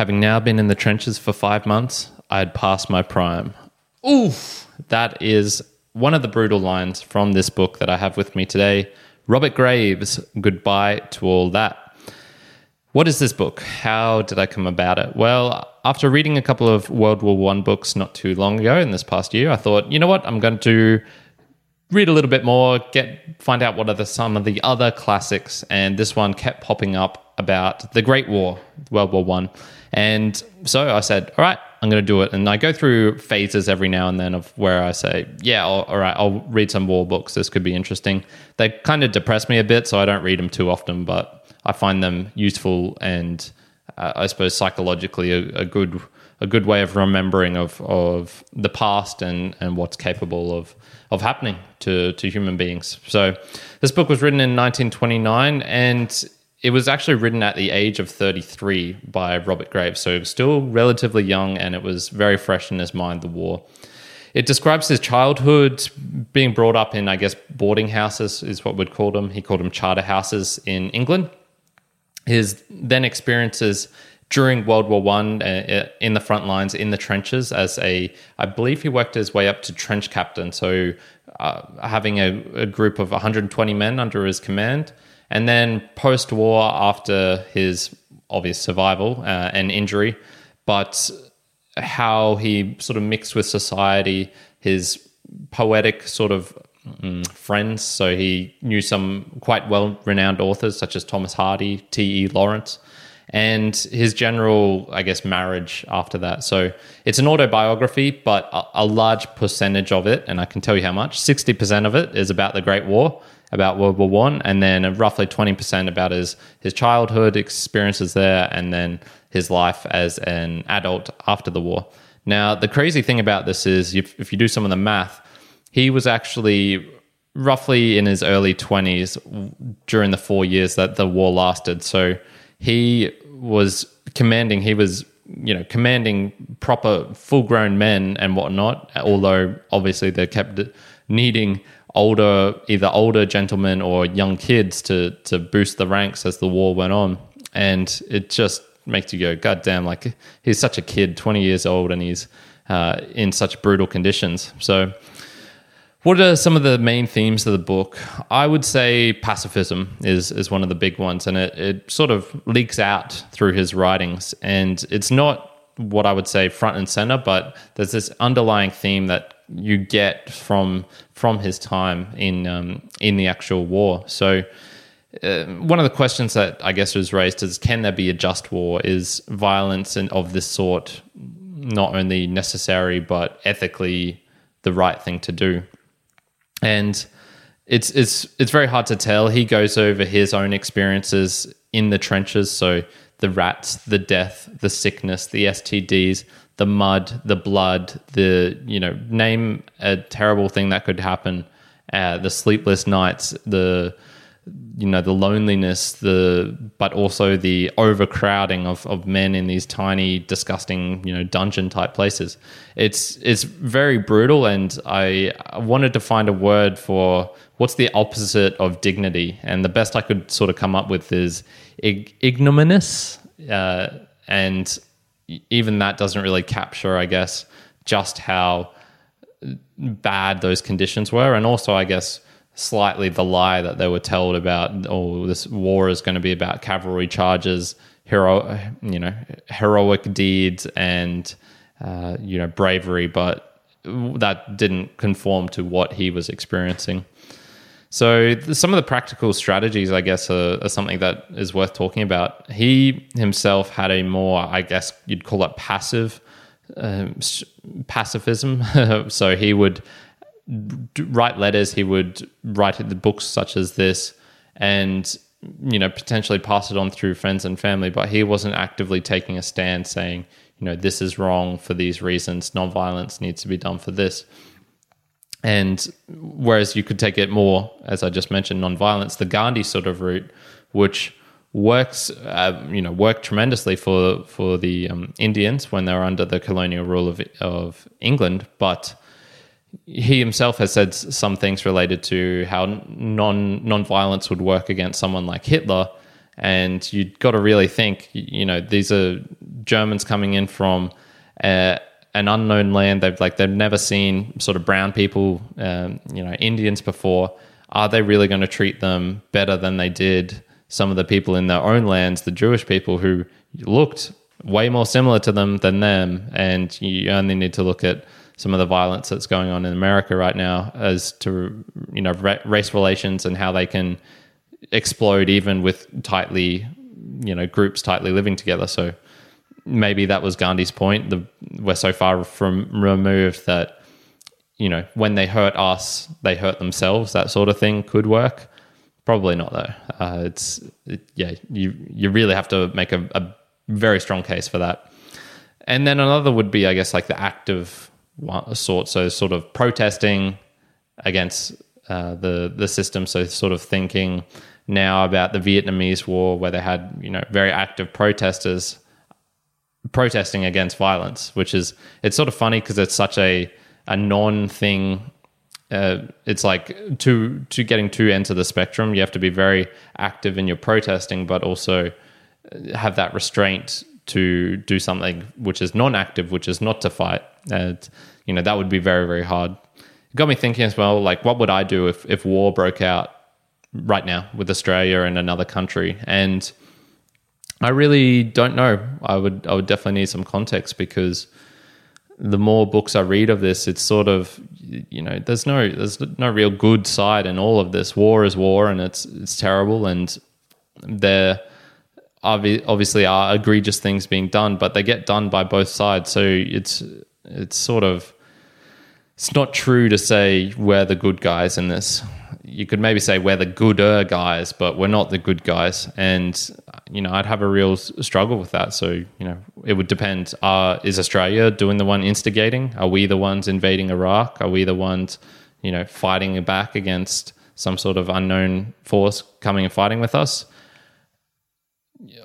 Having now been in the trenches for five months, I had passed my prime. Oof! That is one of the brutal lines from this book that I have with me today. Robert Graves, Goodbye to All That. What is this book? How did I come about it? Well, after reading a couple of World War One books not too long ago in this past year, I thought, you know what, I'm going to read a little bit more, get find out what are the, some of the other classics, and this one kept popping up about the Great War, World War One, and so I said, all right, I'm going to do it, and I go through phases every now and then of where I say, yeah, all, all right, I'll read some war books. This could be interesting. They kind of depress me a bit, so I don't read them too often, but I find them useful and uh, I suppose psychologically a, a good a good way of remembering of, of the past and, and what's capable of of happening to, to human beings. So this book was written in 1929 and it was actually written at the age of 33 by Robert Graves. So still relatively young and it was very fresh in his mind, the war. It describes his childhood being brought up in, I guess, boarding houses is what we'd call them. He called them charter houses in England. His then experiences during World War One uh, in the front lines, in the trenches, as a, I believe he worked his way up to trench captain. So uh, having a, a, group of 120 men under his command, and then post-war, after his obvious survival uh, and injury, but how he sort of mixed with society, his poetic sort of mm, friends. So he knew some quite well-renowned authors such as Thomas Hardy, T.E. Lawrence and his general, I guess, marriage after that. So it's an autobiography, but a, a, large percentage of it, and I can tell you how much, 60% of it is about the Great War, about World War One, and then roughly 20% about his, his childhood experiences there, and then his life as an adult after the war. Now, the crazy thing about this is if, if you do some of the math, he was actually roughly in his early 20s during the four years that the war lasted. So he was commanding. He was you know commanding proper full grown men and whatnot. Although obviously they kept needing older either older gentlemen or young kids to to boost the ranks as the war went on, and it just makes you go, God damn! Like he's such a kid, twenty years old, and he's uh, in such brutal conditions. So what are some of the main themes of the book? I would say pacifism is is one of the big ones, and it, it sort of leaks out through his writings. And it's not what I would say front and center, but there's this underlying theme that you get from from his time in um, in the actual war. So. Uh, one of the questions that I guess was raised is can there be a just war? Is violence and of this sort not only necessary but ethically the right thing to do? and it's it's it's very hard to tell. He goes over his own experiences in the trenches, so the rats, the death, the sickness, the STDs, the mud, the blood, the you know name a terrible thing that could happen, uh, the sleepless nights, the you know the loneliness the but also the overcrowding of, of men in these tiny disgusting you know dungeon type places. It's it's very brutal and i wanted to find a word for what's the opposite of dignity. And the best i could sort of come up with is ig- ignominious uh, and even that doesn't really capture i guess just how bad those conditions were. And also i guess slightly the lie that they were told about oh this war is going to be about cavalry charges hero you know heroic deeds and uh, you know bravery but that didn't conform to what he was experiencing. So some of the practical strategies i guess are, are something that is worth talking about. He himself had a more i guess you'd call it passive um, pacifism. So he would write letters. He would write the books such as this, and you know potentially pass it on through friends and family. But he wasn't actively taking a stand, saying, you know, this is wrong for these reasons. Nonviolence needs to be done for this. And whereas you could take it more, as I just mentioned, nonviolence, the Gandhi sort of route, which works, uh, you know, worked tremendously for for the um, Indians when they were under the colonial rule of of England, but he himself has said some things related to how non non-violence would work against someone like Hitler, and you've got to really think, you know, these are Germans coming in from uh, an unknown land. They've like they've never seen sort of brown people, um, you know, Indians before. Are they really going to treat them better than they did some of the people in their own lands, the Jewish people who looked way more similar to them than them? And you only need to look at some of the violence that's going on in America right now as to you know race relations and how they can explode even with tightly you know groups tightly living together. So maybe that was Gandhi's point. The, we're so far from removed that you know when they hurt us, they hurt themselves. That sort of thing could work. Probably not though. Uh, it's it, yeah, you you really have to make a, a very strong case for that. And then another would be, I guess, like the active sort. So sort of protesting against uh, the the system. So sort of thinking now about the Vietnamese War, where they had you know very active protesters protesting against violence, which is it's sort of funny because it's such a a non thing. Uh, it's like to to getting two ends of the spectrum. You have to be very active in your protesting, but also have that restraint to do something which is non-active, which is not to fight. And you know that would be very very hard. It got me thinking as well. Like, what would I do if if war broke out right now with Australia and another country? And I really don't know. I would I would definitely need some context because the more books I read of this, it's sort of you know there's no there's no real good side in all of this. War is war, and it's it's terrible, and there obviously are egregious things being done, but they get done by both sides. So it's it's sort of it's not true to say we're the good guys in this you could maybe say we're the gooder guys, but we're not the good guys. And, you know, I'd have a real struggle with that. So, you know, it would depend. Uh, is Australia doing the one instigating? Are we the ones invading Iraq? Are we the ones, you know, fighting back against some sort of unknown force coming and fighting with us?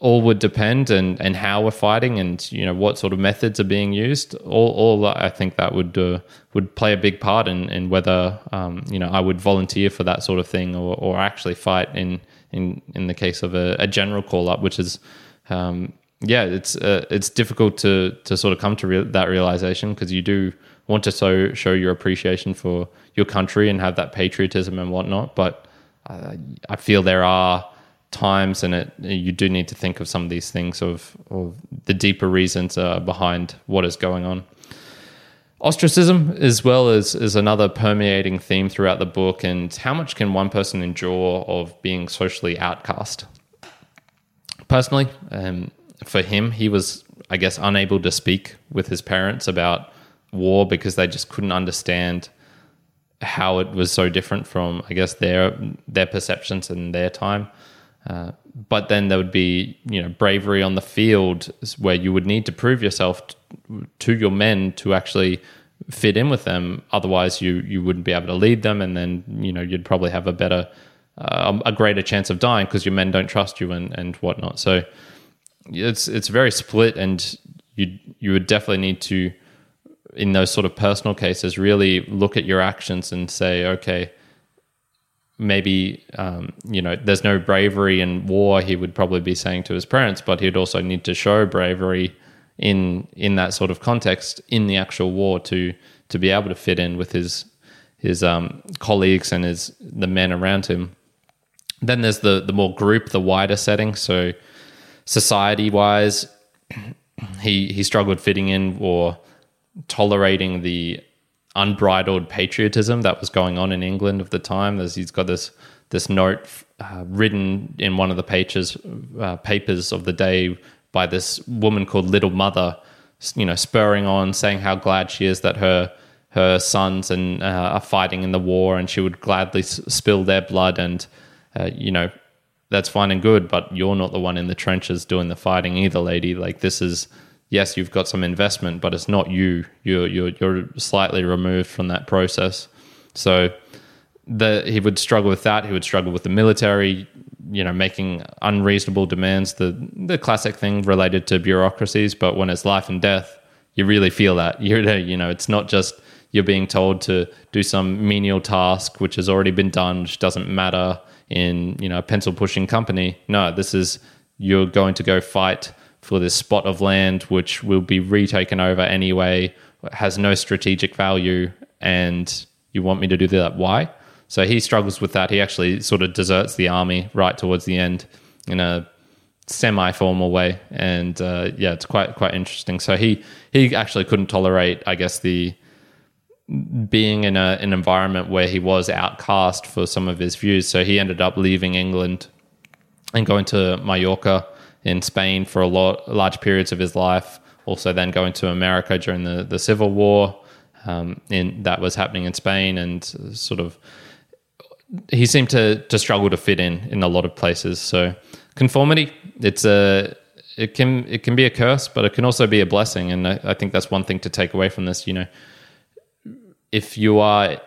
All would depend and and how we're fighting and you know what sort of methods are being used. All all I think that would uh, would play a big part in in whether um, you know I would volunteer for that sort of thing or or actually fight in in in the case of a, a general call up which is um, yeah it's uh, it's difficult to to sort of come to re- that realization because you do want to so show your appreciation for your country and have that patriotism and whatnot. But uh, I feel there are times, and it you do need to think of some of these things of, of the deeper reasons uh, behind what is going on. Ostracism, as well as is another permeating theme throughout the book, and how much can one person endure of being socially outcast? Personally, um, for him, he was, I guess, unable to speak with his parents about war because they just couldn't understand how it was so different from, I guess, their their perceptions in their time. Uh, but then there would be, you know, bravery on the field where you would need to prove yourself t- to your men to actually fit in with them. Otherwise, you you wouldn't be able to lead them, and then you know you'd probably have a better, uh, a greater chance of dying because your men don't trust you and and whatnot. So it's it's very split, and you you would definitely need to, in those sort of personal cases, really look at your actions and say, okay maybe um, you know there's no bravery in war he would probably be saying to his parents but he'd also need to show bravery in in that sort of context in the actual war to to be able to fit in with his his um, colleagues and his the men around him. Then there's the the more group the wider setting. So society wise he he struggled fitting in or tolerating the unbridled patriotism that was going on in England of the time. There's, he's got this this note uh, written in one of the pages uh, papers of the day by this woman called Little Mother, you know, spurring on, saying how glad she is that her her sons and uh, are fighting in the war, and she would gladly s- spill their blood, and uh, you know, that's fine and good, but you're not the one in the trenches doing the fighting either, lady. Like this is yes, you've got some investment, but it's not you. You're you're you're slightly removed from that process. So the he would struggle with that. He would struggle with the military, you know, making unreasonable demands. The the classic thing related to bureaucracies. But when it's life and death, you really feel that. You're you know, it's not just you're being told to do some menial task which has already been done, which doesn't matter in you know a pencil pushing company. No, this is you're going to go fight for this spot of land which will be retaken over anyway, has no strategic value, and you want me to do that? Why? So he struggles with that. He actually sort of deserts the army right towards the end in a semi-formal way, and uh, yeah, it's quite quite interesting. So he he actually couldn't tolerate, I guess, the being in a, an environment where he was outcast for some of his views. So he ended up leaving England and going to Mallorca in Spain for a lot large periods of his life. Also, then going to America during the the Civil War. Um, in that was happening in Spain, and sort of he seemed to to struggle to fit in in a lot of places. So conformity, it's a it can it can be a curse, but it can also be a blessing. And I, I think that's one thing to take away from this. You know, if you are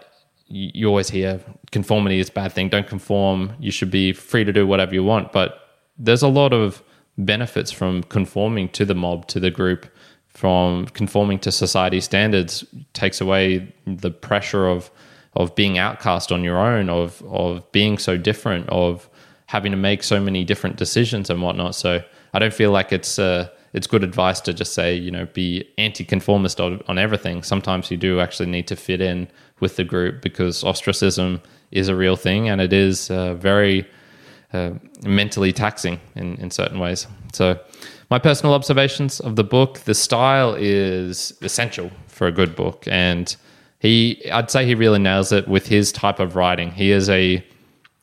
you always hear conformity is a bad thing. Don't conform. You should be free to do whatever you want. But there's a lot of benefits from conforming to the mob, to the group, from conforming to society standards. Takes away the pressure of of being outcast on your own, of of being so different, of having to make so many different decisions and whatnot. So I don't feel like it's uh, it's good advice to just say you know be anti-conformist on, on everything. Sometimes you do actually need to fit in with the group because ostracism is a real thing and it is uh, very uh, mentally taxing in, in certain ways. So, my personal observations of the book the style is essential for a good book. And he, I'd say he really nails it with his type of writing. He is a,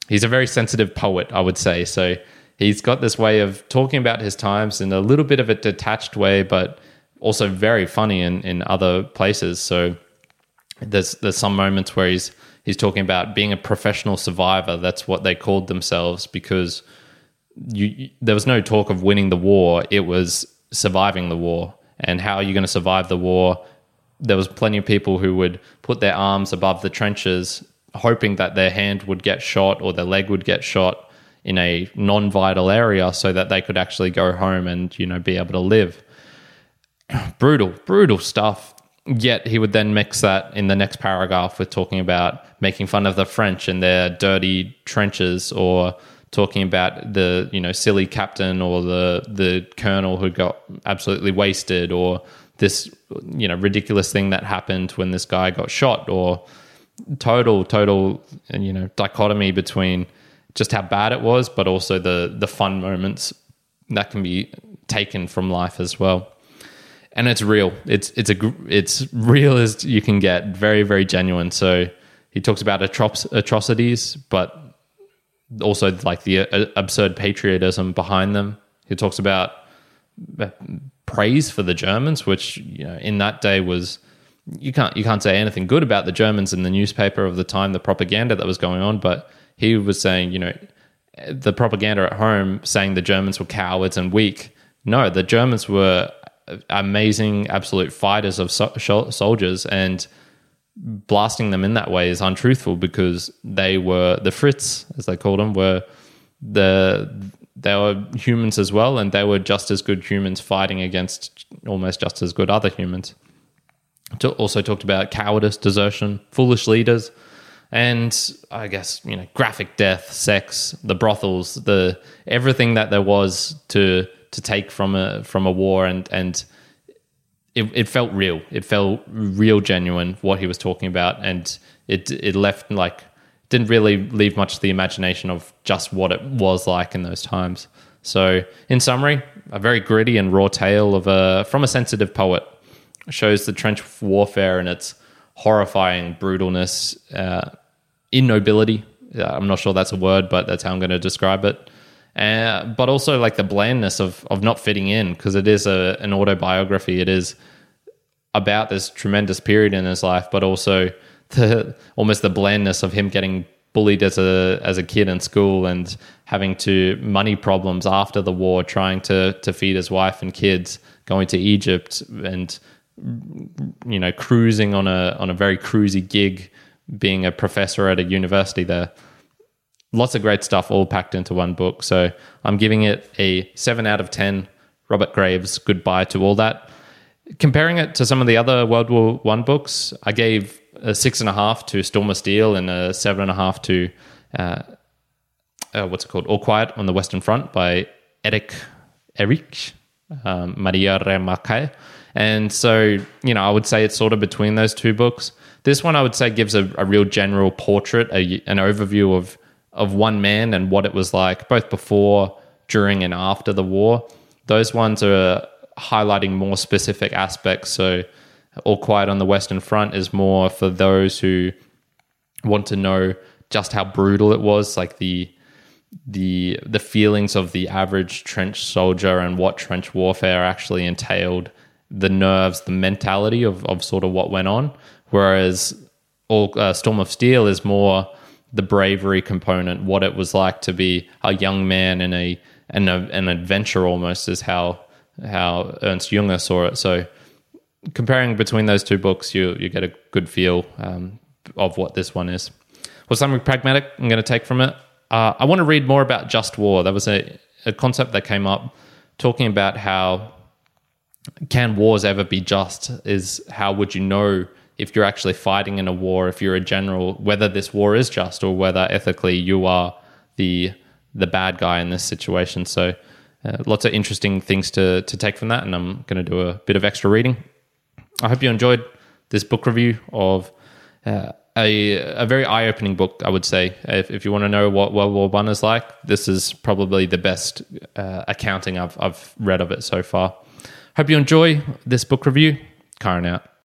he's a very sensitive poet, I would say. So, he's got this way of talking about his times in a little bit of a detached way, but also very funny in, in other places. So, there's there's some moments where he's he's talking about being a professional survivor. That's what they called themselves because you, there was no talk of winning the war. It was surviving the war. And how are you going to survive the war? There was plenty of people who would put their arms above the trenches, hoping that their hand would get shot or their leg would get shot in a non-vital area, so that they could actually go home and you know be able to live. brutal, brutal stuff yet he would then mix that in the next paragraph with talking about making fun of the French and their dirty trenches or talking about the you know silly captain or the the colonel who got absolutely wasted or this you know ridiculous thing that happened when this guy got shot or total total you know dichotomy between just how bad it was but also the the fun moments that can be taken from life as well and it's real. It's it's a it's real as you can get. Very very genuine. So he talks about atro- atrocities, but also like the uh, absurd patriotism behind them. He talks about uh, praise for the Germans, which you know in that day was you can't you can't say anything good about the Germans in the newspaper of the time, the propaganda that was going on. But he was saying, you know, the propaganda at home saying the Germans were cowards and weak. No, the Germans were amazing, absolute fighters of so- soldiers, and blasting them in that way is untruthful because they were the Fritz, as they called them, were the they were humans as well, and they were just as good humans fighting against almost just as good other humans. Also talked about cowardice, desertion, foolish leaders, and I guess you know graphic death, sex, the brothels, the everything that there was to to take from a from a war and and it, it felt real. It felt real genuine what he was talking about and it it left like didn't really leave much to the imagination of just what it was like in those times. So, in summary, a very gritty and raw tale of a from a sensitive poet shows the trench warfare and its horrifying brutalness, uh, innobility. Uh, I'm not sure that's a word, but that's how I'm going to describe it. Uh, but also like the blandness of of not fitting in because it is a an autobiography. It is about this tremendous period in his life, but also the almost the blandness of him getting bullied as a as a kid in school and having to money problems after the war, trying to to feed his wife and kids, going to Egypt and you know cruising on a on a very cruisy gig, being a professor at a university there lots of great stuff all packed into one book. So I'm giving it a seven out of 10. Robert Graves, goodbye to all that. Comparing it to some of the other World War One books, I gave a six and a half to Storm of Steel and a seven and a half to uh, uh, what's it called? All Quiet on the Western Front by Eric Eric um, Maria Remarque. And so, you know, I would say it's sort of between those two books. This one, I would say, gives a, a real general portrait, a, an overview of of one man and what it was like, both before, during, and after the war. Those ones are highlighting more specific aspects. So, All Quiet on the Western Front is more for those who want to know just how brutal it was, like the the the feelings of the average trench soldier and what trench warfare actually entailed, the nerves, the mentality of, of sort of what went on. Whereas all uh, Storm of Steel is more the bravery component, what it was like to be a young man in a an, an adventure almost is how how Ernst Junger saw it. So comparing between those two books, you you get a good feel um, of what this one is. Well, something pragmatic I'm going to take from it. Uh, I want to read more about just war. That was a, a concept that came up talking about how can wars ever be just? Is how would you know if you're actually fighting in a war, if you're a general, whether this war is just or whether ethically you are the the bad guy in this situation. So, uh, lots of interesting things to to take from that, and I'm going to do a bit of extra reading. I hope you enjoyed this book review of uh, a, a very eye opening book, I would say. If, if you want to know what World War One is like, this is probably the best uh, accounting I've, I've read of it so far. Hope you enjoy this book review. Karen out.